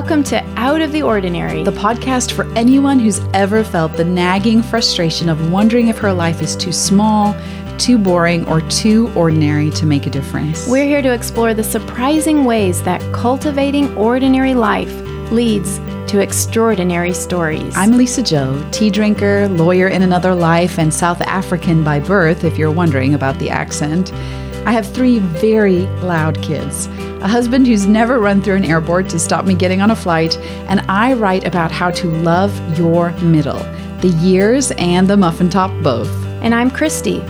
Welcome to Out of the Ordinary, the podcast for anyone who's ever felt the nagging frustration of wondering if her life is too small, too boring, or too ordinary to make a difference. We're here to explore the surprising ways that cultivating ordinary life leads to extraordinary stories. I'm Lisa-Jo, tea drinker, lawyer in another life, and South African by birth, if you're wondering about the accent. I have three very loud kids, a husband who's never run through an airport to stop me getting on a flight, and I write about how to love your middle, the years and the muffin top both. And I'm Christie.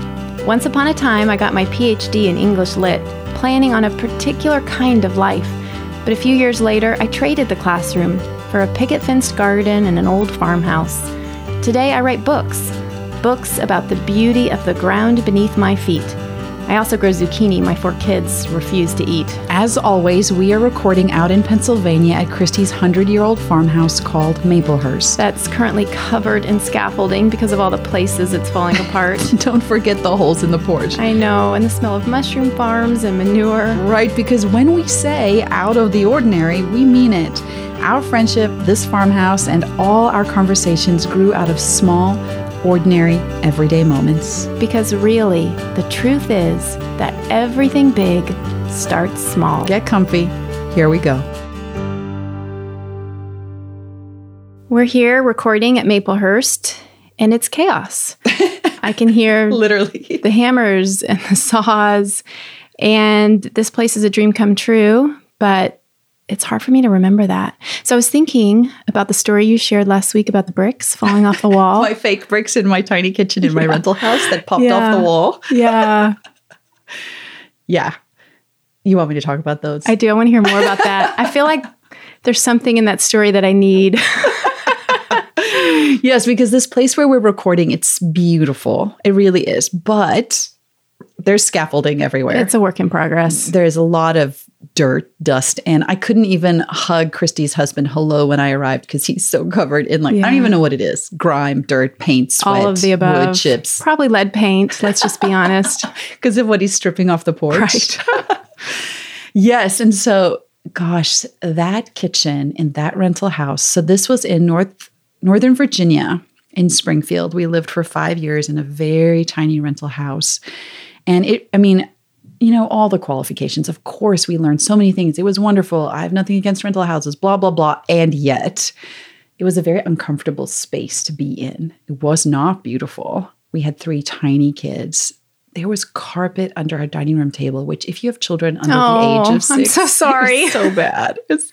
Once upon a time, I got my PhD in English Lit, planning on a particular kind of life. But a few years later, I traded the classroom for a picket fenced garden and an old farmhouse. Today, I write books books about the beauty of the ground beneath my feet I also grow zucchini my four kids refuse to eat. As always, we are recording out in Pennsylvania at Christie's 100 year old farmhouse called Maplehurst. That's currently covered in scaffolding because of all the places it's falling apart. Don't forget the holes in the porch. I know, and the smell of mushroom farms and manure. Right, because when we say out of the ordinary, we mean it. Our friendship, this farmhouse, and all our conversations grew out of small, ordinary, everyday moments. Because really, the truth is that everything big starts small. Get comfy. Here we go. We're here recording at Maplehurst, and it's chaos. I can hear literally the hammers and the saws. And this place is a dream come true, but it's hard for me to remember that. So I was thinking about the story you shared last week about the bricks falling off the wall. my fake bricks in my tiny kitchen in my rental house that popped yeah. off the wall. yeah. yeah. You want me to talk about those? I do. I want to hear more about that. I feel like there's something in that story that I need. yes, because this place where we're recording, it's beautiful. It really is. But there's scaffolding everywhere. It's a work in progress. There's a lot of dirt, dust, and I couldn't even hug Christie's husband hello when I arrived because he's so covered in like yeah. I don't even know what it is: grime, dirt, paint, sweat, all of the above, wood chips, probably lead paint. Let's just be honest, because of what he's stripping off the porch. Right. yes, and so gosh, that kitchen in that rental house. So this was in North Northern Virginia in Springfield. We lived for five years in a very tiny rental house. And it, I mean, you know, all the qualifications. Of course, we learned so many things. It was wonderful. I have nothing against rental houses, blah, blah, blah. And yet, it was a very uncomfortable space to be in. It was not beautiful. We had three tiny kids. There was carpet under our dining room table, which, if you have children under oh, the age of six, I'm so sorry. so bad. It's,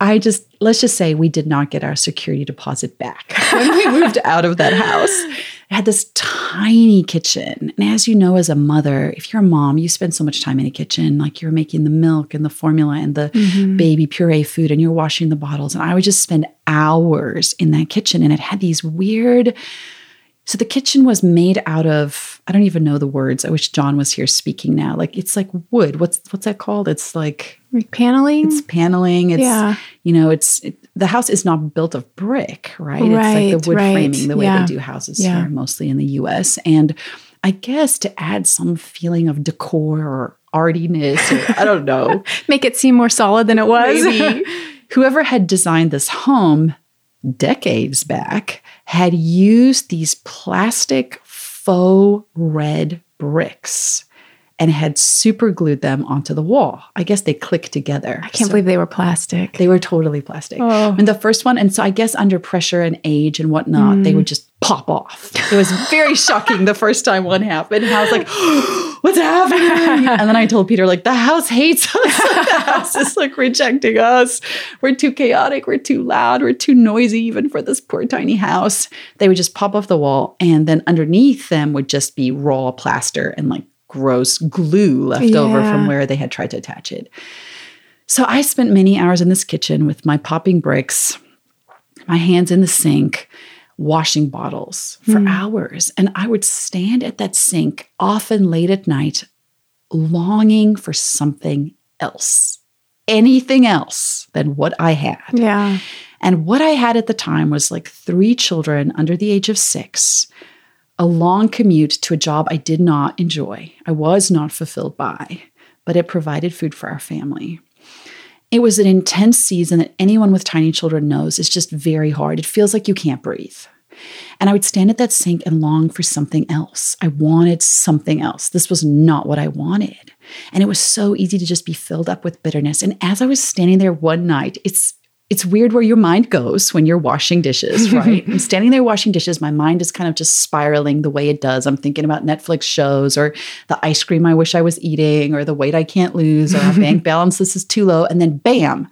I just, let's just say we did not get our security deposit back when we moved out of that house. It had this tiny kitchen. And as you know, as a mother, if you're a mom, you spend so much time in a kitchen, like you're making the milk and the formula and the mm-hmm. baby puree food, and you're washing the bottles. And I would just spend hours in that kitchen. And it had these weird, so the kitchen was made out of I don't even know the words. I wish John was here speaking now. Like it's like wood. What's what's that called? It's like paneling. It's paneling. It's yeah. you know, it's it, the house is not built of brick, right? right it's like the wood right. framing, the way yeah. they do houses yeah. here, mostly in the US. And I guess to add some feeling of decor or artiness, or I don't know. Make it seem more solid than it was. Maybe. Whoever had designed this home decades back had used these plastic faux red bricks and had super glued them onto the wall. I guess they click together. I can't so believe they were plastic. They were totally plastic. Oh. And the first one, and so I guess under pressure and age and whatnot, mm. they would just pop off. It was very shocking the first time one happened. And I was like, what's happening? And then I told Peter, like, the house hates us. the house is like rejecting us. We're too chaotic. We're too loud. We're too noisy, even for this poor tiny house. They would just pop off the wall. And then underneath them would just be raw plaster and like gross glue left yeah. over from where they had tried to attach it. So I spent many hours in this kitchen with my popping bricks, my hands in the sink, washing bottles for mm. hours. And I would stand at that sink often late at night, longing for something else, anything else than what I had. Yeah. And what I had at the time was like three children under the age of six a long commute to a job I did not enjoy, I was not fulfilled by, but it provided food for our family. It was an intense season that anyone with tiny children knows is just very hard. It feels like you can't breathe. And I would stand at that sink and long for something else. I wanted something else. This was not what I wanted. And it was so easy to just be filled up with bitterness. And as I was standing there one night, it's it's weird where your mind goes when you're washing dishes, right? I'm standing there washing dishes. My mind is kind of just spiraling the way it does. I'm thinking about Netflix shows or the ice cream I wish I was eating or the weight I can't lose or my bank balance this is too low. And then bam,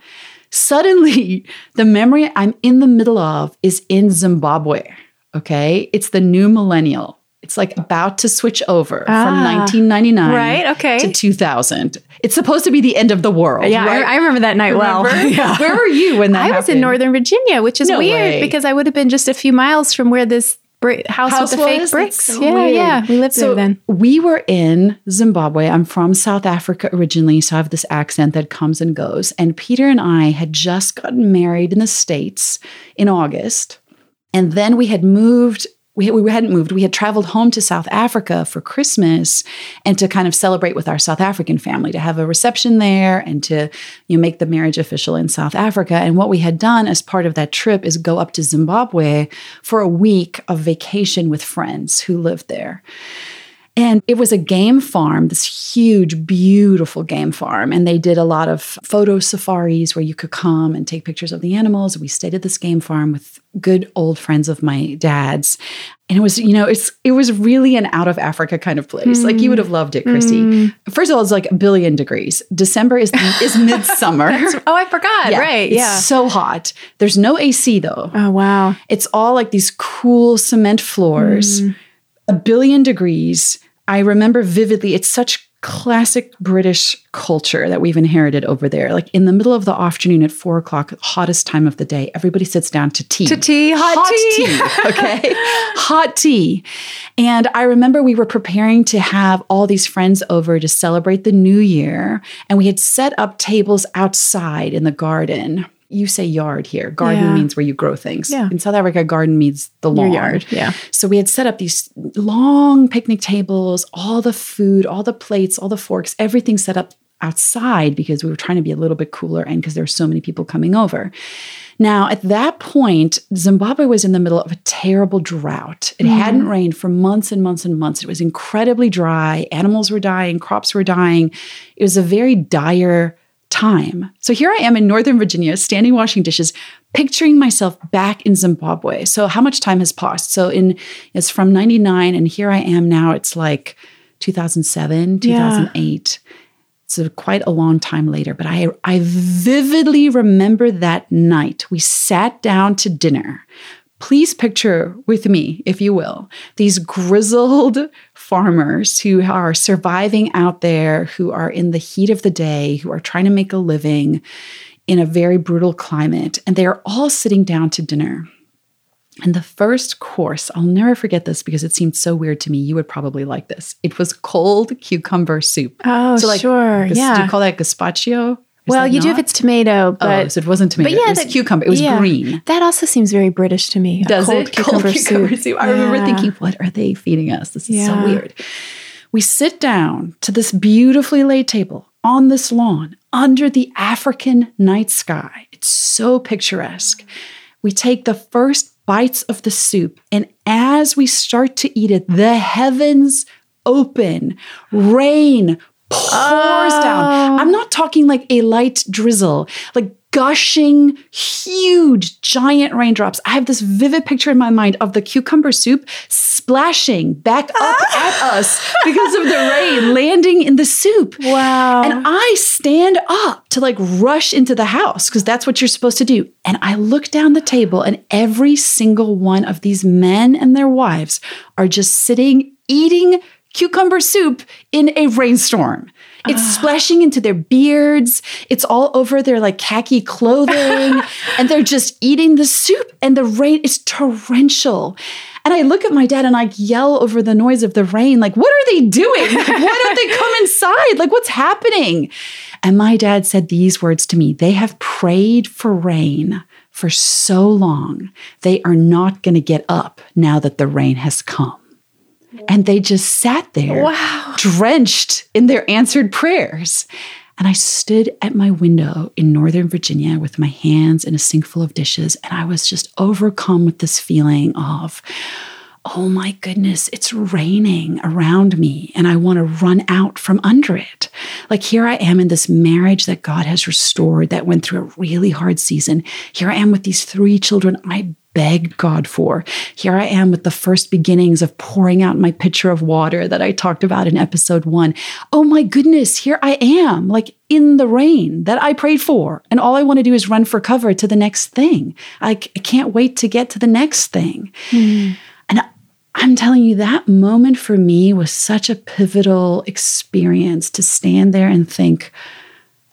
suddenly the memory I'm in the middle of is in Zimbabwe. Okay. It's the new millennial. It's like about to switch over Ah, from 1999 right, okay. to 2000. It's supposed to be the end of the world. Yeah, right? I, I remember that night well. Yeah. Where were you when that happened? I was in? Northern Virginia, which is No weird way. because I would have been just a few miles from where this brick house, House with the fake bricks. So yeah, weird. yeah. We lived So there then. we were in Zimbabwe. I'm from South Africa originally, so I have this accent that comes and goes. And Peter and I had just gotten married in the States in August. And then we had moved. We, we hadn't moved. We had traveled home to South Africa for Christmas and to kind of celebrate with our South African family, to have a reception there and to you know, make the marriage official in South Africa. And what we had done as part of that trip is go up to Zimbabwe for a week of vacation with friends who lived there. And it was a game farm, this huge, beautiful game farm. And they did a lot of photo safaris where you could come and take pictures of the animals. We stayed at this game farm with good old friends of my dad's. And it was, you know, it's it was really an out of Africa kind of place. Like you would have loved it, mm. Christie. First of all, it's like a billion degrees. December is is midsummer. Oh, I forgot. Yeah, right. It's Yeah. so hot. There's no AC though. oh, wow. It's all like these cool cement floors, mm. a billion degrees. I remember vividly, it's such classic British culture that we've inherited over there. Like in the middle of the afternoon at four o'clock, hottest time of the day, everybody sits down to tea. To tea, hot tea. okay. hot tea. And I remember we were preparing to have all these friends over to celebrate the new year. And we had set up tables outside in the garden. You say yard here. Garden Yeah. means where you grow things. Yeah. In South Africa, garden means the Your lawn. yard. Yeah. So we had set up these long picnic tables, all the food, all the plates, all the forks, everything set up outside because we were trying to be a little bit cooler and because there were so many people coming over. Now, at that point, Zimbabwe was in the middle of a terrible drought. It mm-hmm. hadn't rained for months and months and months. It was incredibly dry. Animals were dying, crops were dying. It was a very dire time. So here I am in Northern Virginia, standing washing dishes, picturing myself back in Zimbabwe. So how much time has passed? So in it's from 99 and here I am now it's like 2007, 2008. It's a, quite a long time later, but I I vividly remember that night. We sat down to dinner. Please picture with me, if you will, these grizzled farmers who are surviving out there, who are in the heat of the day, who are trying to make a living in a very brutal climate, and they are all sitting down to dinner. And the first course, I'll never forget this because it seemed so weird to me. You would probably like this. It was cold cucumber soup. Oh, So, like, sure. Gas- yeah. Do you call that gazpacho? Well, you do if it's tomato, oh, but oh, so it wasn't tomato. But yeah, it was that- cucumber. It was yeah. green. that also seems very British to me. Does cold it? Cucumber, Cold cucumber soup. I remember thinking, what are they feeding us? This is so weird. We sit down to this beautifully laid table on this lawn under the African night sky. It's so picturesque. We take the first bites of the soup, and as we start to eat it, the heavens open, rain pours down. Oh. I'm not talking like a light drizzle, like gushing, huge, giant raindrops. I have this vivid picture in my mind of the cucumber soup splashing back up ah. at us because of the rain landing in the soup. Wow. And I stand up to like rush into the house because that's what you're supposed to do. And I look down the table, and every single one of these men and their wives are just sitting eating cucumber soup in a rainstorm. It's ah. splashing into their beards. It's all over their like khaki clothing. and they're just eating the soup. And the rain is torrential. And I look at my dad and I yell over the noise of the rain, like, what are they doing? Like, why don't they come inside? Like, what's happening? And my dad said these words to me They have prayed for rain for so long, they are not going to get up now that the rain has come. And they just sat there, Wow. drenched in their answered prayers. And I stood at my window in Northern Virginia with my hands in a sink full of dishes. And I was just overcome with this feeling of, oh my goodness, it's raining around me and I want to run out from under it. Like here I am in this marriage that God has restored that went through a really hard season. Here I am with these three children I begged God for. Here I am with the first beginnings of pouring out my pitcher of water that I talked about in episode one. Oh my goodness, here I am, like in the rain that I prayed for. And all I want to do is run for cover to the next thing. I, I can't wait to get to the next thing. Mm. And I'm telling you, that moment for me was such a pivotal experience to stand there and think,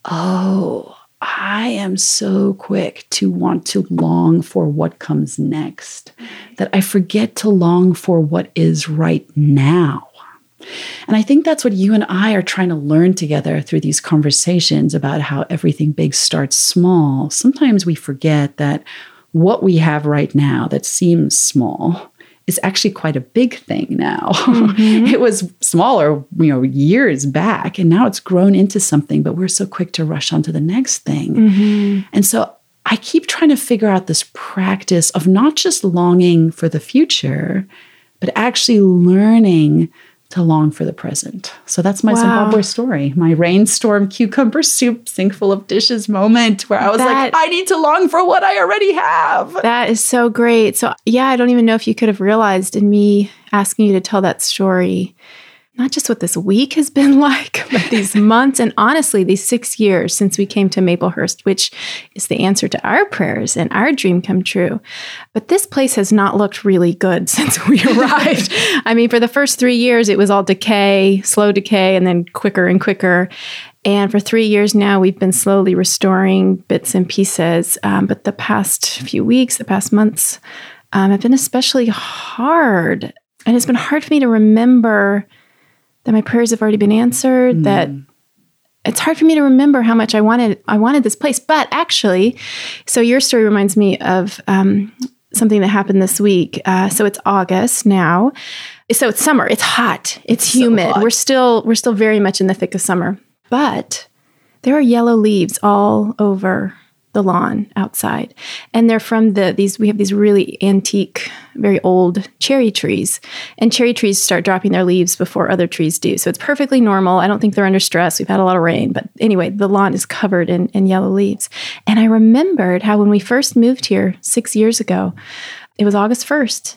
oh, I am so quick to want to long for what comes next that I forget to long for what is right now. And I think that's what you and I are trying to learn together through these conversations about how everything big starts small. Sometimes we forget that what we have right now that seems small is actually quite a big thing now. Mm-hmm. it was smaller, you know, years back, and now it's grown into something, but we're so quick to rush on to the next thing. Mm-hmm. And so I keep trying to figure out this practice of not just longing for the future, but actually learning to long for the present. So that's my wow. Zimbabwe story, my rainstorm cucumber soup sink full of dishes moment where I was that, like, I need to long for what I already have. That is so great. So, yeah, I don't even know if you could have realized in me asking you to tell that story not just what this week has been like, but these months and honestly, these six years since we came to Maplehurst, which is the answer to our prayers and our dream come true. But this place has not looked really good since we arrived. I mean, for the first three years, it was all decay, slow decay, and then quicker and quicker. And for three years now, we've been slowly restoring bits and pieces. Um, but the past few weeks, the past months, um, have been especially hard. And it's been hard for me to remember that my prayers have already been answered, mm. that it's hard for me to remember how much I wanted I wanted this place. But actually, so your story reminds me of um, something that happened this week. Uh, so it's August now. So it's summer. It's hot. It's, it's humid. So we're still we're still very much in the thick of summer. But there are yellow leaves all over the lawn outside. And they're from the these we have these really antique, very old cherry trees. And cherry trees start dropping their leaves before other trees do. So it's perfectly normal. I don't think they're under stress. We've had a lot of rain, but anyway, the lawn is covered in, in yellow leaves. And I remembered how when we first moved here six years ago, it was August 1st.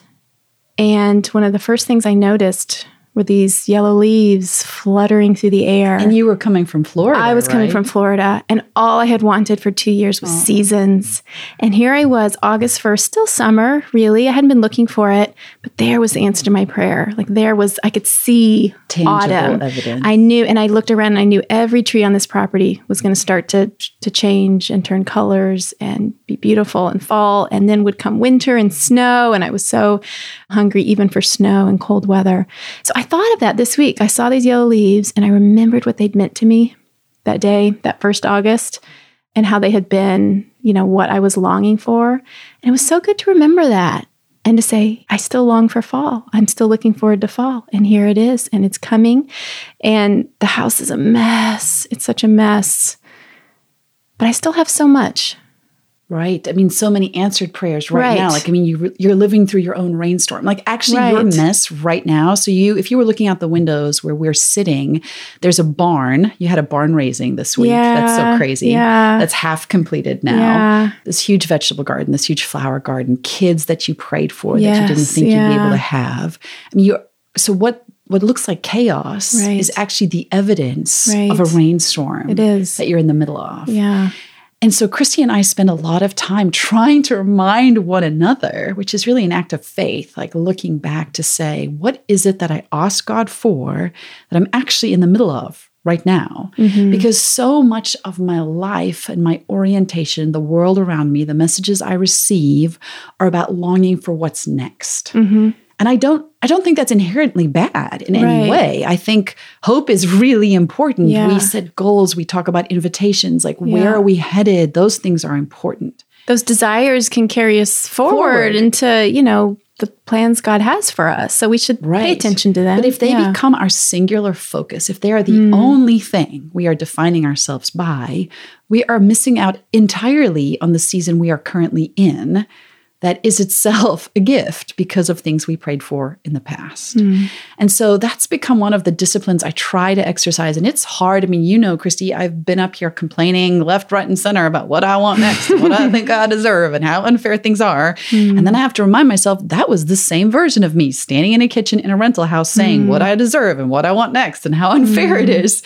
And one of the first things I noticed were these yellow leaves fluttering through the air. And you were coming from Florida. I was right? coming from Florida, and all I had wanted for two years was oh. seasons. And here I was, August 1st, still summer, really. I hadn't been looking for it, but there was the answer to my prayer. Like there was, I could see Tangible autumn. Evidence. I knew, and I looked around and I knew every tree on this property was going to start to to change and turn colors and be beautiful and fall. And then would come winter and snow. And I was so hungry even for snow and cold weather. So I thought of that this week. I saw these yellow leaves and I remembered what they'd meant to me that day, that first August, and how they had been, you know, what I was longing for. And it was so good to remember that and to say, I still long for fall. I'm still looking forward to fall. And here it is, and it's coming. And the house is a mess. It's such a mess. But I still have so much. Right. I mean, so many answered prayers right, right. now. Like, I mean, you you're living through your own rainstorm. Like, actually, right. your mess right now. So you, if you were looking out the windows where we're sitting, there's a barn. You had a barn raising this week. Yeah, That's so crazy. Yeah. That's half completed now. Yeah. This huge vegetable garden, this huge flower garden, kids that you prayed for yes, that you didn't think yeah. you'd be able to have. I mean, you. So what? What looks like chaos right. is actually the evidence of a rainstorm. It is that you're in the middle of. Yeah. And so Christie and I spend a lot of time trying to remind one another, which is really an act of faith, like looking back to say, what is it that I ask God for that I'm actually in the middle of right now? Mm-hmm. Because so much of my life and my orientation, the world around me, the messages I receive are about longing for what's next. Mm-hmm. And I don't I don't think that's inherently bad in right. any way. I think hope is really important. Yeah. We set goals, we talk about invitations, like yeah. where are we headed? Those things are important. Those desires can carry us forward, forward. into, you know, the plans God has for us. So we should pay attention to them. But if they Yeah. become our singular focus, if they are the mm. only thing we are defining ourselves by, we are missing out entirely on the season we are currently in that is itself a gift because of things we prayed for in the past. Hmm. And so that's become one of the disciplines I try to exercise. And it's hard. I mean, you know, Christie, I've been up here complaining left, right, and center about what I want next, what I think I deserve, and how unfair things are. Hmm. And then I have to remind myself that was the same version of me standing in a kitchen in a rental house saying hmm. what I deserve and what I want next and how unfair it is.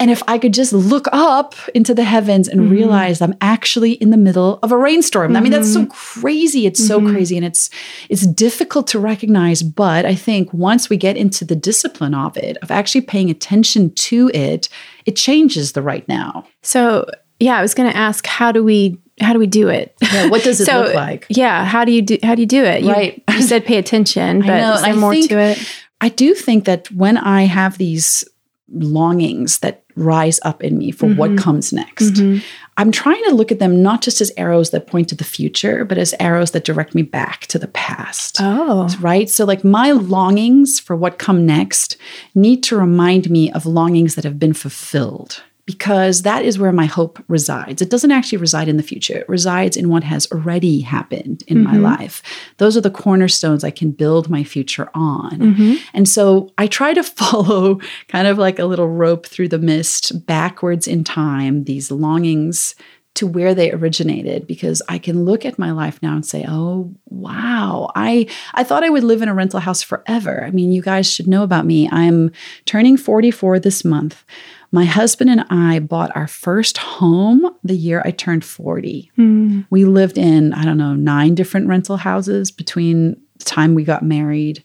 And if I could just look up into the heavens and mm-hmm. realize I'm actually in the middle of a rainstorm. I mean, that's so mm-hmm. crazy. It's so mm-hmm. crazy and it's it's difficult to recognize, but I think once we get into the discipline of it, of actually paying attention to it, it changes the right now. So yeah, I was going to ask, how do we how do we do it? Yeah, what does it so, look like? Yeah, how do you do how do you do it? You, Right. You said pay attention, but know, is there I more think- to it? I do think that when I have these longings that rise up in me for what mm-hmm. comes next, mm-hmm. I'm trying to look at them not just as arrows that point to the future, but as arrows that direct me back to the past. Oh. Right? So, like, my longings for what come next need to remind me of longings that have been fulfilled because that is where my hope resides. It doesn't actually reside in the future, it resides in what has already happened in my mm-hmm. life. Those are the cornerstones I can build my future on. Mm-hmm. And so I try to follow kind of like a little rope through the mist backwards in time, these longings to where they originated because I can look at my life now and say, "Oh, wow. I I thought I would live in a rental house forever. I mean, you guys should know about me. I'm turning 44 this month. My husband and I bought our first home the year I turned 40. Hmm. We lived in, I don't know, nine different rental houses between the time we got married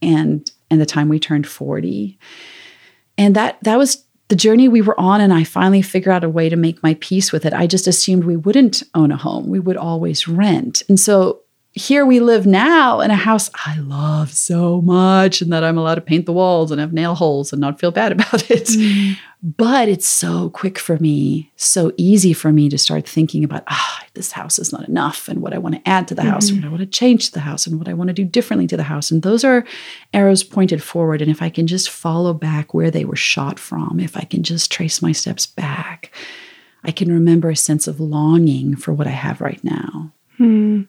and and the time we turned 40 and that that was the journey we were on and i finally figured out a way to make my peace with it i just assumed we wouldn't own a home. We would always rent. And so here we live now in a house I love so much, and that I'm allowed to paint the walls and have nail holes and not feel bad about it. Mm-hmm. But it's so quick for me, so easy for me to start thinking about, ah, this house is not enough, and what I want to add to the house, and mm-hmm. what I want to change to the house, and what I want to do differently to the house. And those are arrows pointed forward. And if I can just follow back where they were shot from, if I can just trace my steps back, I can remember a sense of longing for what I have right now. Hmm.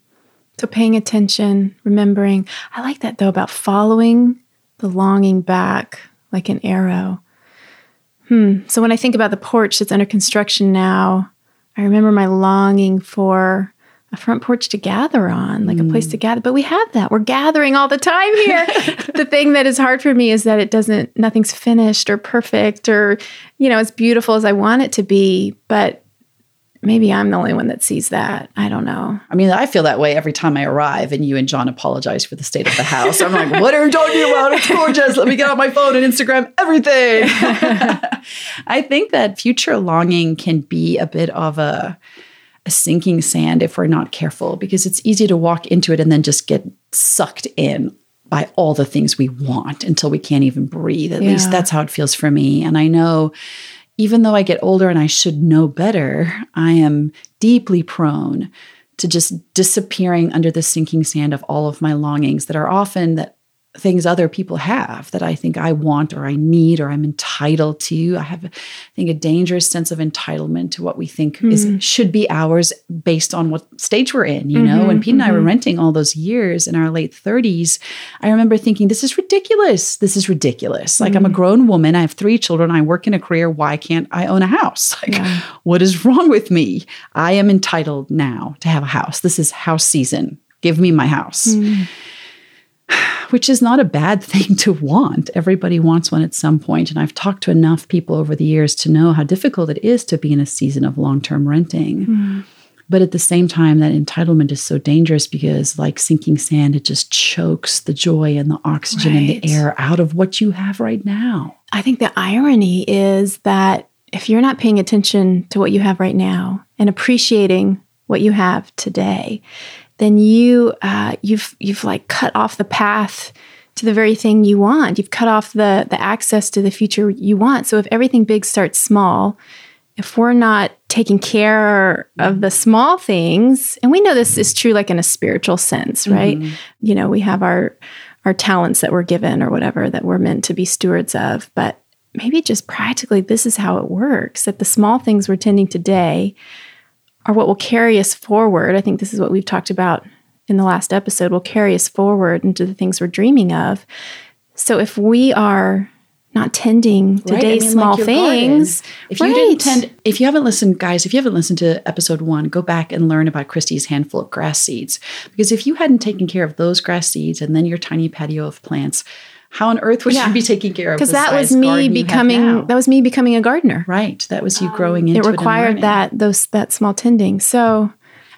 So paying attention, remembering. I like that though about following the longing back like an arrow. Hmm. So when I think about the porch that's under construction now, I remember my longing for a front porch to gather on, like a place to gather. But we have that. We're gathering all the time here. the thing that is hard for me is that it doesn't, nothing's finished or perfect or, you know, as beautiful as I want it to be. But maybe I'm the only one that sees that. I don't know. I mean, I feel that way every time I arrive and you and John apologize for the state of the house. I'm like, what are you talking about? It's gorgeous. Let me get on my phone and Instagram everything. I think that future longing can be a bit of a, a sinking sand if we're not careful because it's easy to walk into it and then just get sucked in by all the things we want until we can't even breathe. At least that's how it feels for me. And I know even though I get older and I should know better, I am deeply prone to just disappearing under the sinking sand of all of my longings that are often that things other people have that I think I want or I need or I'm entitled to. I have, I think, a dangerous sense of entitlement to what we think is hmm. should be ours based on what stage we're in. You know, when mm-hmm, Pete and I were mm-hmm. renting all those years in our late 30s, I remember thinking, this is ridiculous. This is ridiculous. Like I'm a hmm. grown woman. I have three children. I work in a career. Why can't I own a house? Like, Yeah. what is wrong with me? I am entitled now to have a house. This is house season. Give me my house hmm. which is not a bad thing to want. Everybody wants one at some point. And I've talked to enough people over the years to know how difficult it is to be in a season of long term renting. Mm. But at the same time, that entitlement is so dangerous because, like sinking sand, it just chokes the joy and the oxygen and the air out of what you have right now. I think the irony is that if you're not paying attention to what you have right now and appreciating what you have today, then you uh, you've you've like cut off the path to the very thing you want. You've cut off the the access to the future you want. So if everything big starts small, if we're not taking care of the small things, and we know this is true like in a spiritual sense, right? Mm-hmm. You know, we have our our talents that we're given or whatever that we're meant to be stewards of, but maybe just practically this is how it works that the small things we're tending today are what will carry us forward. I think this is what we've talked about in the last episode, will carry us forward into the things we're dreaming of. So if we are not tending today's right. I mean, small like things. Garden. If right. you didn't tend, if you haven't listened, guys, if you haven't listened to episode one, go back and learn about Christie's handful of grass seeds. Because if you hadn't taken care of those grass seeds and then your tiny patio of plants, how on earth would yeah. you be taking care of? Because that was me becoming that was me becoming a gardener. Right. That was you um, growing into it. required it that those that small tending. So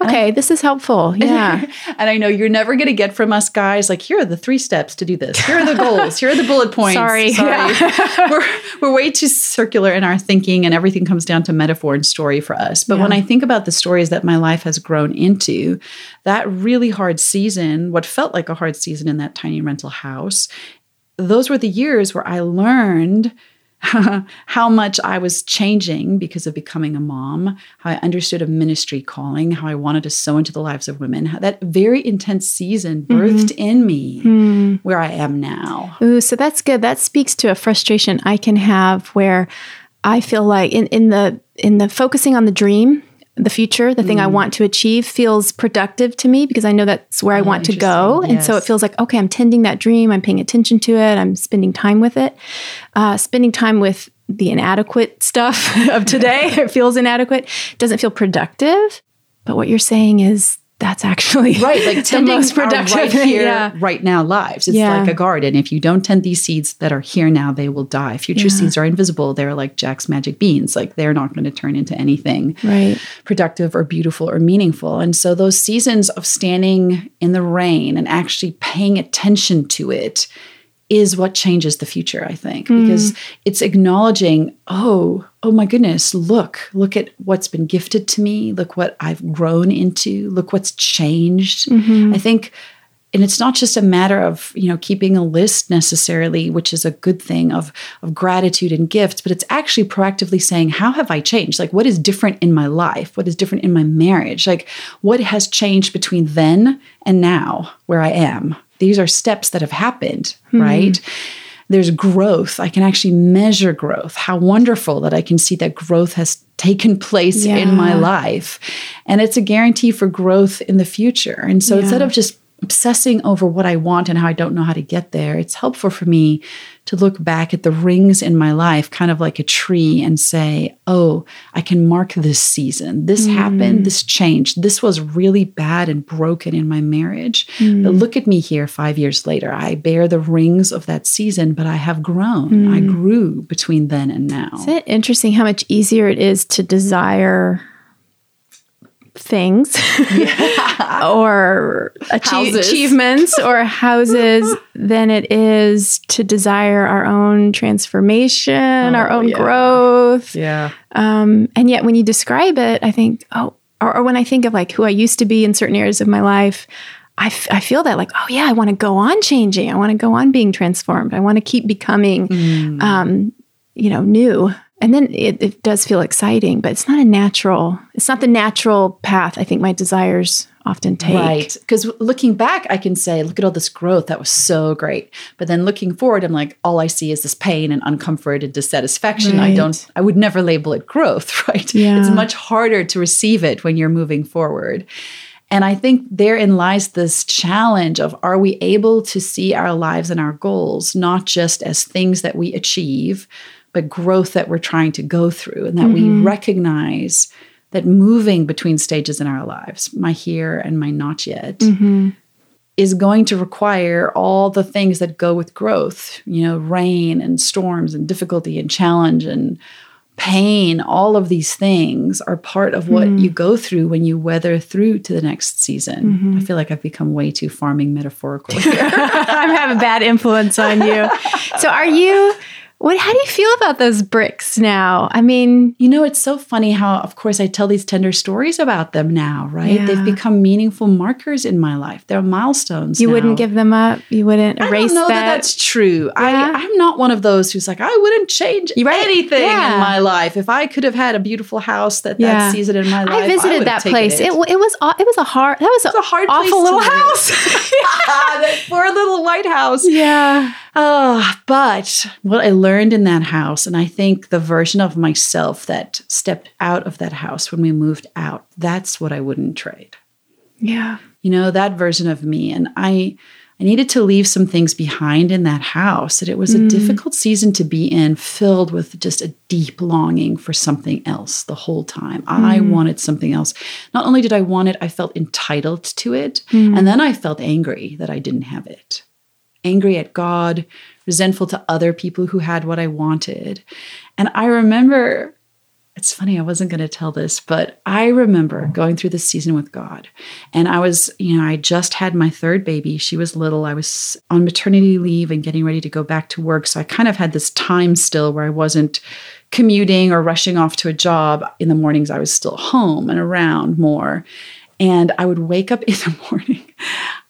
Okay, this is helpful. Yeah. and I know you're never going to get from us guys like here are the three steps to do this. Here are the goals. Here are the bullet points. Sorry. Sorry. Yeah. we're we're way too circular in our thinking and everything comes down to metaphor and story for us. But yeah. when I think about the stories that my life has grown into, that really hard season, what felt like a hard season in that tiny rental house, those were the years where I learned how much I was changing because of becoming a mom, how I understood a ministry calling, how I wanted to sow into the lives of women. How that very intense season mm-hmm. birthed mm-hmm. in me mm. where I am now. Ooh, so that's good. That speaks to a frustration I can have where I feel like in, in the in the focusing on the dream the future, the thing mm. I want to achieve feels productive to me because I know that's where oh, I want to go. Yes. And so it feels like, okay, I'm tending that dream, I'm paying attention to it, I'm spending time with it. Uh, spending time with the inadequate stuff of today, it feels inadequate, doesn't feel productive. But what you're saying is that's actually right. Like the most productive right here, yeah. right now lives. It's yeah. like a garden. If you don't tend these seeds that are here now, they will die. Future yeah. seeds are invisible. They're like Jack's magic beans. Like they're not going to turn into anything right. productive or beautiful or meaningful. And so those seasons of standing in the rain and actually paying attention to it is what changes the future, I think, mm. because it's acknowledging, oh, oh my goodness, look, look at what's been gifted to me. Look what I've grown into. Look what's changed. Mm-hmm. I think and it's not just a matter of you know keeping a list necessarily which is a good thing of of gratitude and gifts but it's actually proactively saying how have i changed like what is different in my life what is different in my marriage like what has changed between then and now where i am these are steps that have happened, mm-hmm. right? There's growth. I can actually measure growth. How wonderful that I can see that growth has taken place yeah. in my life. And it's a guarantee for growth in the future. And so yeah. instead of just obsessing over what I want and how I don't know how to get there, it's helpful for me to look back at the rings in my life, kind of like a tree, and say, oh, I can mark this season. This mm. happened. This changed. This was really bad and broken in my marriage. Mm. But look at me here five years later. I bear the rings of that season, but I have grown. Mm. I grew between then and now. Isn't it interesting how much easier it is to desire things yeah. or achie- achievements or houses than it is to desire our own transformation, oh, our own yeah. growth. Yeah. Um, and yet, when you describe it, I think, oh, or, or, when I think of like who I used to be in certain areas of my life, I, f- I feel that like, oh, yeah, I want to go on changing. I want to go on being transformed. I want to keep becoming, mm. um, you know, new and then it, it, does feel exciting but it's not a natural it's not the natural path i think my desires often take. Right. Because looking back i can say look at all this growth. That was so great. But then looking forward i'm like all i see is this pain and uncomfort and dissatisfaction. Right. i don't i would never label it growth right? Yeah. it's much harder to receive it when you're moving forward. And I think therein lies this challenge of are we able to see our lives and our goals not just as things that we achieve, but growth that we're trying to go through, and that mm-hmm. we recognize that moving between stages in our lives, my here and my not yet, mm-hmm. is going to require all the things that go with growth, you know, rain and storms and difficulty and challenge and pain, all of these things are part of what mm. you go through when you weather through to the next season. Mm-hmm. I feel like I've become way too farming metaphorical here. I have a bad influence on you. So are you What? How do you feel about those bricks now? I mean, You know, it's so funny how, of course, I tell these tender stories about them now, right? Yeah. They've become meaningful markers in my life. They're milestones. you now. wouldn't give them up. You wouldn't erase don't know that. that. that's true. Yeah. I, I'm not one of those who's like, I wouldn't change right. anything Yeah. in my life. If I could have had a beautiful house that that season in my life, I visited have that place. It. w it was it was a hard. That was It's a hard awful place little house. that poor little lighthouse. yeah. Oh, but what I learned in that house, and I think the version of myself that stepped out of that house when we moved out, that's what I wouldn't trade. Yeah. You know, that version of me. And I I needed to leave some things behind in that house. And it was a mm. difficult season to be in, filled with just a deep longing for something else the whole time. I mm. wanted something else. Not only did I want it, I felt entitled to it. Mm. And then I felt angry that I didn't have it angry at God, resentful to other people who had what I wanted. And I remember, it's funny, I wasn't going to tell this, but I remember going through this season with God. And I was, you know, I just had my third baby. She was little. I was on maternity leave and getting ready to go back to work. So I kind of had this time still where I wasn't commuting or rushing off to a job. In the mornings, I was still home and around more. And I would wake up in the morning.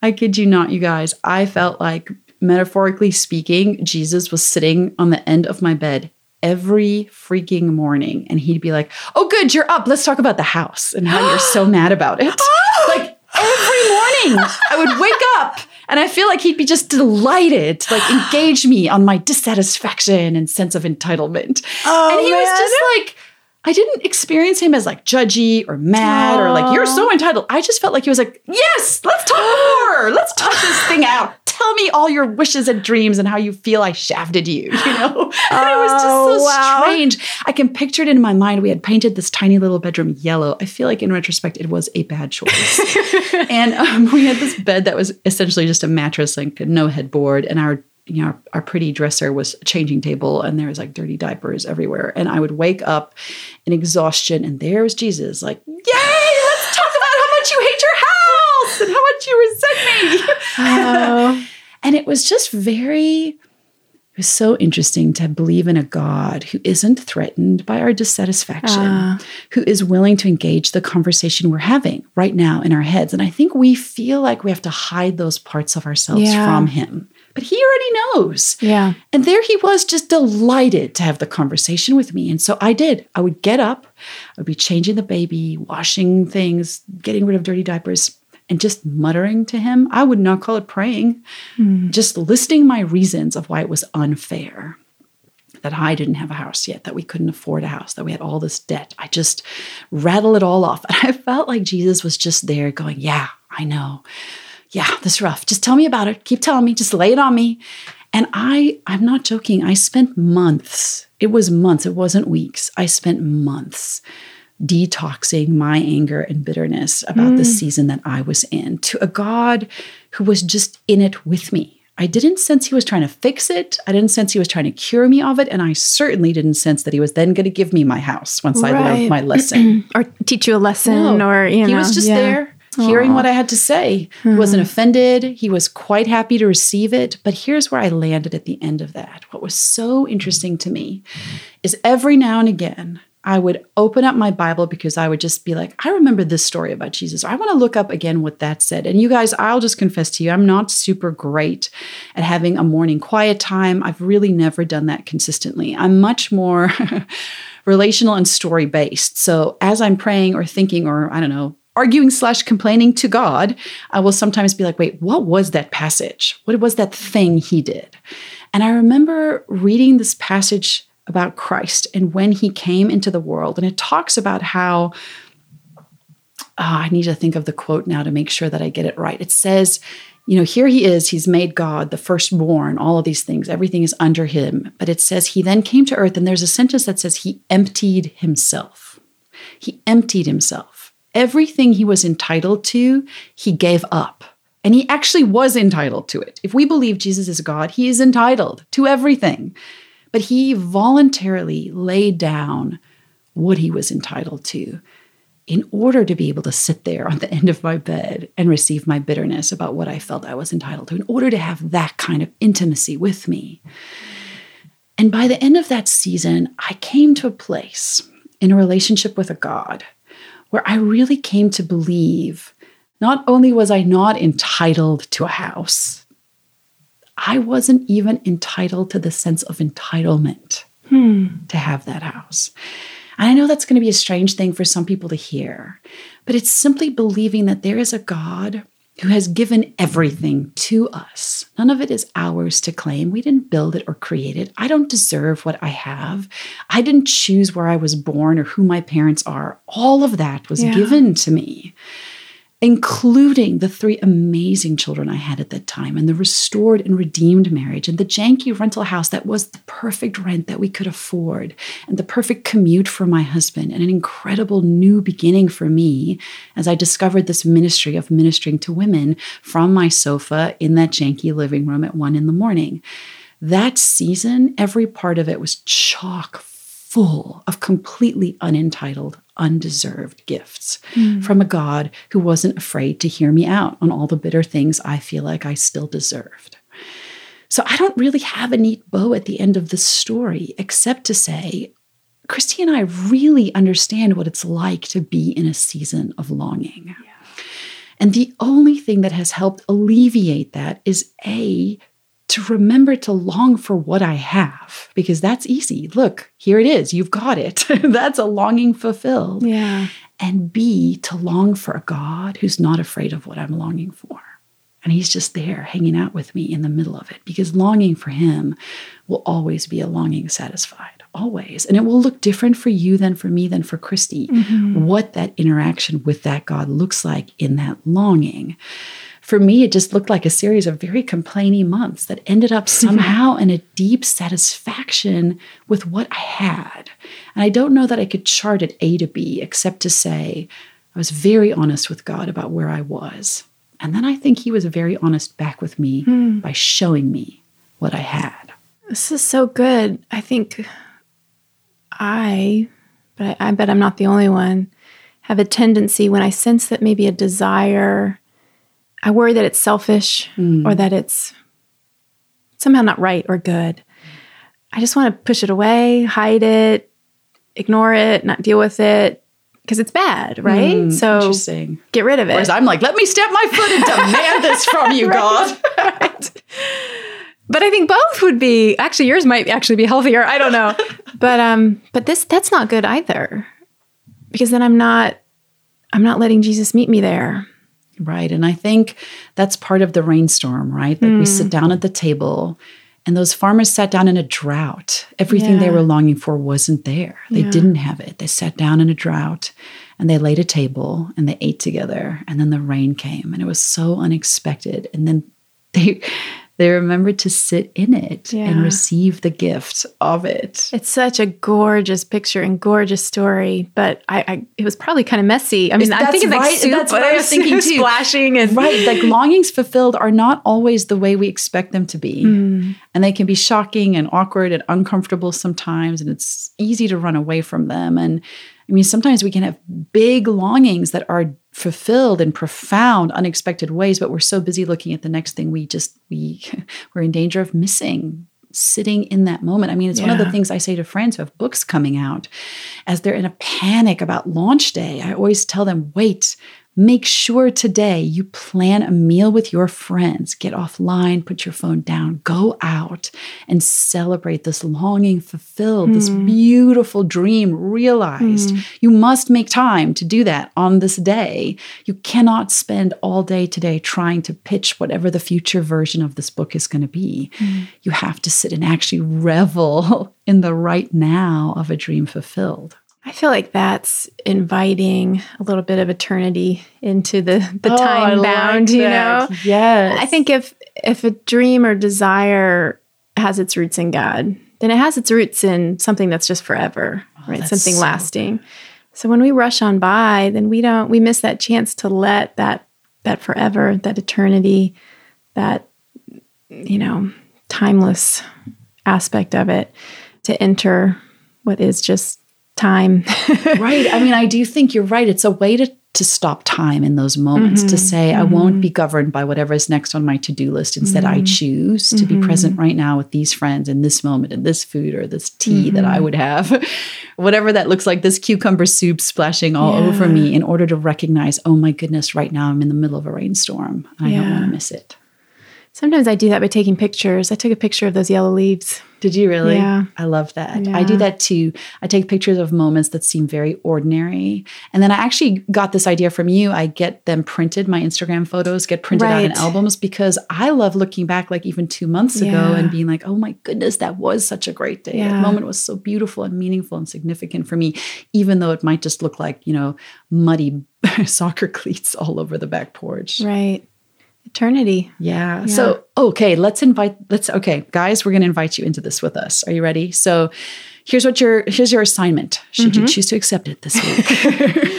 I kid you not, you guys. I felt like, metaphorically speaking, Jesus was sitting on the end of my bed every freaking morning. And he'd be like, Oh, good, you're up. Let's talk about the house and how you're so mad about it. Oh! like every morning, I would wake up. And I feel like he'd be just delighted to like engage me on my dissatisfaction and sense of entitlement. Oh, and he was man. just like, I didn't experience him as like judgy or mad or like, you're so entitled. I just felt like he was like, yes, let's talk more. Let's talk this thing out. Tell me all your wishes and dreams and how you feel I shafted you, you know? And it was just Oh, so wow. strange. I can picture it in my mind. We had painted this tiny little bedroom yellow. I feel like in retrospect, it was a bad choice. and um, we had this bed that was essentially just a mattress, like no headboard, and our you know our, our pretty dresser was a changing table, and there was like dirty diapers everywhere. And I would wake up in exhaustion, and there was Jesus, like, "Yay! Let's talk about how much you hate your house and how much you resent me." Oh. And it was just very, it was so interesting to believe in a God who isn't threatened by our dissatisfaction, Ah. who is willing to engage the conversation we're having right now in our heads. And I think we feel like we have to hide those parts of ourselves Yeah. from Him, but He already knows. Yeah. And there he was, just delighted to have the conversation with me. And so I did. I would get up, I would be changing the baby, washing things, getting rid of dirty diapers, and just muttering to him. I would not call it praying, hmm. just listing my reasons of why it was unfair that I didn't have a house yet, that we couldn't afford a house, that we had all this debt. I just rattle it all off. And I felt like Jesus was just there going, Yeah, I know. Yeah, this is rough. Just tell me about it. Keep telling me. Just lay it on me. And I, I'm not joking. I spent months. It was months. It wasn't weeks. I spent months detoxing my anger and bitterness about the mm. season that I was in to a God who was just in it with me. I didn't sense he was trying to fix it. I didn't sense he was trying to cure me of it. And I certainly didn't sense that he was then going to give me my house once I learned my lesson. Or teach you a lesson, No, or you know, he was just yeah. there hearing what I had to say. He wasn't hmm. offended. He was quite happy to receive it. But here's where I landed at the end of that. What was so interesting to me is every now and again, I would open up my Bible because I would just be like, I remember this story about Jesus. Or I want to look up again what that said. And you guys, I'll just confess to you, I'm not super great at having a morning quiet time. I've really never done that consistently. I'm much more relational and story based. So as I'm praying or thinking or I don't know, arguing slash complaining to God, I will sometimes be like, wait, what was that passage? What was that thing he did? And I remember reading this passage about Christ and when he came into the world, and it talks about how. ah, I need to think of the quote now to make sure that I get it right. It says, you know, here he is, he's made God, the firstborn, all of these things, everything is under him. But it says he then came to earth, and there's a sentence that says he emptied himself. He emptied himself. Everything he was entitled to, he gave up. And he actually was entitled to it. If we believe Jesus is God, he is entitled to everything. But he voluntarily laid down what he was entitled to in order to be able to sit there on the end of my bed and receive my bitterness about what I felt I was entitled to, in order to have that kind of intimacy with me. And by the end of that season, I came to a place in a relationship with a God where I really came to believe not only was I not entitled to a house, I wasn't even entitled to the sense of entitlement hmm. to have that house. And I know that's going to be a strange thing for some people to hear, but it's simply believing that there is a God who has given everything to us. None of it is ours to claim. We didn't build it or create it. I don't deserve what I have. I didn't choose where I was born or who my parents are. All of that was yeah. given to me including the three amazing children I had at that time, and the restored and redeemed marriage, and the janky rental house that was the perfect rent that we could afford, and the perfect commute for my husband, and an incredible new beginning for me as I discovered this ministry of ministering to women from my sofa in that janky living room at one in the morning. That season, every part of it was chock full of completely unentitled, undeserved gifts mm. from a God who wasn't afraid to hear me out on all the bitter things I feel like I still deserved. So I don't really have a neat bow at the end of the story, except to say, Christie and I really understand what it's like to be in a season of longing. Yeah. And the only thing that has helped alleviate that is A, to remember to long for what I have because that's easy. Look, here it is. You've got it. that's a longing fulfilled. Yeah. And B, to long for a God who's not afraid of what I'm longing for. And he's just there hanging out with me in the middle of it because longing for him will always be a longing satisfied, always. And it will look different for you than for me, than for Christie, mm-hmm. what that interaction with that God looks like in that longing for me, it just looked like a series of very complaining months that ended up somehow in a deep satisfaction with what I had. And I don't know that I could chart it A to B, except to say I was very honest with God about where I was. And then I think He was very honest back with me mm. by showing me what I had. This is so good. I think I, but I, I bet I'm not the only one, have a tendency when I sense that maybe a desire I worry that it's selfish mm. or that it's somehow not right or good. I just want to push it away, hide it, ignore it, not deal with it because it's bad, right? Mm, so get rid of it. Whereas I'm like, let me step my foot and demand this from you, God. right. But I think both would be actually yours might actually be healthier. I don't know. but um but this that's not good either. Because then I'm not I'm not letting Jesus meet me there. Right. And I think that's part of the rainstorm, right? Like mm. we sit hmm. down at the table and those farmers sat down in a drought. Everything yeah. they were longing for wasn't there. They yeah. didn't have it. They sat down in a drought and they laid a table and they ate together. And then the rain came and it was so unexpected. And then they they remember to sit in it yeah. and receive the gift of it. It's such a gorgeous picture and gorgeous story, but I, I it was probably kind of messy. I mean, I think it's like soup, that's what I was thinking too. splashing and right. Like longings fulfilled are not always the way we expect them to be, mm. and they can be shocking and awkward and uncomfortable sometimes, and it's easy to run away from them. And I mean, sometimes we can have big longings that are fulfilled in profound unexpected ways but we're so busy looking at the next thing we just we we're in danger of missing sitting in that moment i mean it's yeah. one of the things i say to friends who have books coming out as they're in a panic about launch day i always tell them wait Make sure today you plan a meal with your friends. Get offline, put your phone down, go out and celebrate this longing fulfilled, mm. this hmm. beautiful dream realized. Mm. You must make time to do that on this day. You cannot spend all day today trying to pitch whatever the future version of this book is going to be. Mm. You have to sit and actually revel in the right now of a dream fulfilled. I feel like that's inviting a little bit of eternity into the the oh, time bound, like you know. Yes. I think if if a dream or desire has its roots in God, then it has its roots in something that's just forever, oh, right? Something so lasting. Good. So when we rush on by, then we don't we miss that chance to let that that forever, that eternity, that you know, timeless aspect of it to enter what is just time. right. I mean, I do think you're right. It's a way to to stop time in those moments, to Mhm, say, I won't mhm. be governed by whatever is next on my to do list. Instead, I Mhm. choose to be present right now with these friends in this moment, in this food or this tea that I Mhm. would have. whatever that looks like, this cucumber soup splashing all Yeah. over me in order to recognize, oh my goodness, right now I'm in the middle of a rainstorm. and I don't want to miss it. Sometimes I do that by taking pictures. I took a picture of those yellow leaves. Did you really? Yeah. I love that. I do that too. I take pictures of moments that seem very ordinary. And then I actually got this idea from you. I get them printed, my Instagram photos get printed out in albums because I love looking back like even two months ago and being like, oh my goodness, that was such a great day. Yeah. That moment was so beautiful and meaningful and significant for me, even though it might just look like, you know, muddy soccer cleats all over the back porch. Right. Eternity. Yeah. Yeah. So, okay, let's invite let's okay, guys, we're going to invite you into this with us. Are you ready? So, here's what your here's your assignment. Should you mm-hmm. choose to accept it this week?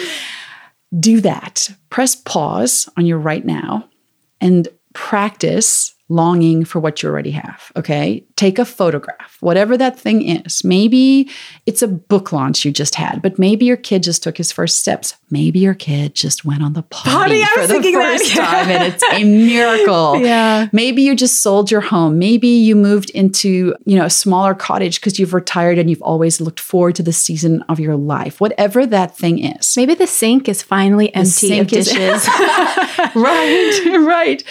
Do that. Press pause on your right now and practice longing for what you already have. Okay. Take a photograph, whatever that thing is. Maybe it's a book launch you just had, but maybe your kid just took his first steps. Maybe your kid just went on the potty, Potty, I for was the thinking that, first time and it's a miracle. Yeah. Maybe you just sold your home. Maybe you moved into, you know, a smaller cottage because you've retired and you've always looked forward to the season of your life. Whatever that thing is. Maybe the sink is finally empty of dishes. right, right.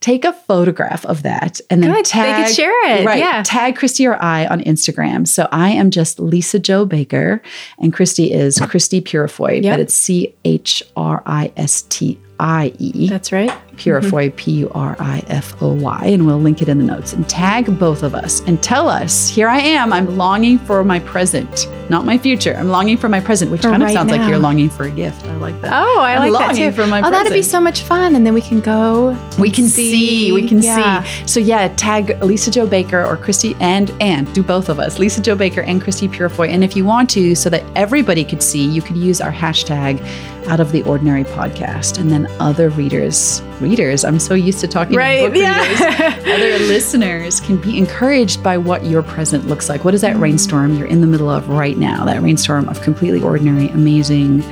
Take a photograph of that and then Good. They tag could share it. Right, Yeah. tag Christie or I on Instagram. So I am just Lisa-Jo Baker, and Christie is Christie Purifoy, Yep. but it's C H R I S T I E. That's right. Purifoy, P U R I F O Y, and we'll link it in the notes. And tag both of us and tell us, here I am, I'm longing for my present, not my future. I'm longing for my present, which For kind of right sounds like you're longing for a gift. I like that. Oh, I I'm like that too. for my oh, that'd be so much fun, and then we can go. We can see, we can Yeah. see. So yeah, tag Lisa-Jo Baker or Christie and and do both of us, Lisa-Jo Baker and Christie Purifoy. And if you want to, so that everybody could see, you could use our hashtag out of the ordinary podcast. And then other readers, readers, I'm so used to talking Right, to book yeah. readers, other listeners can be encouraged by what your present looks like. What is that rainstorm you're in the middle of right now? That rainstorm of completely ordinary, amazing,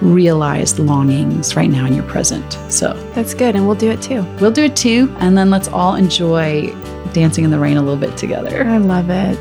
realized longings right now in your present. So That's good, and we'll do it too. We'll do it too. And then let's all enjoy dancing in the rain a little bit together. I love it.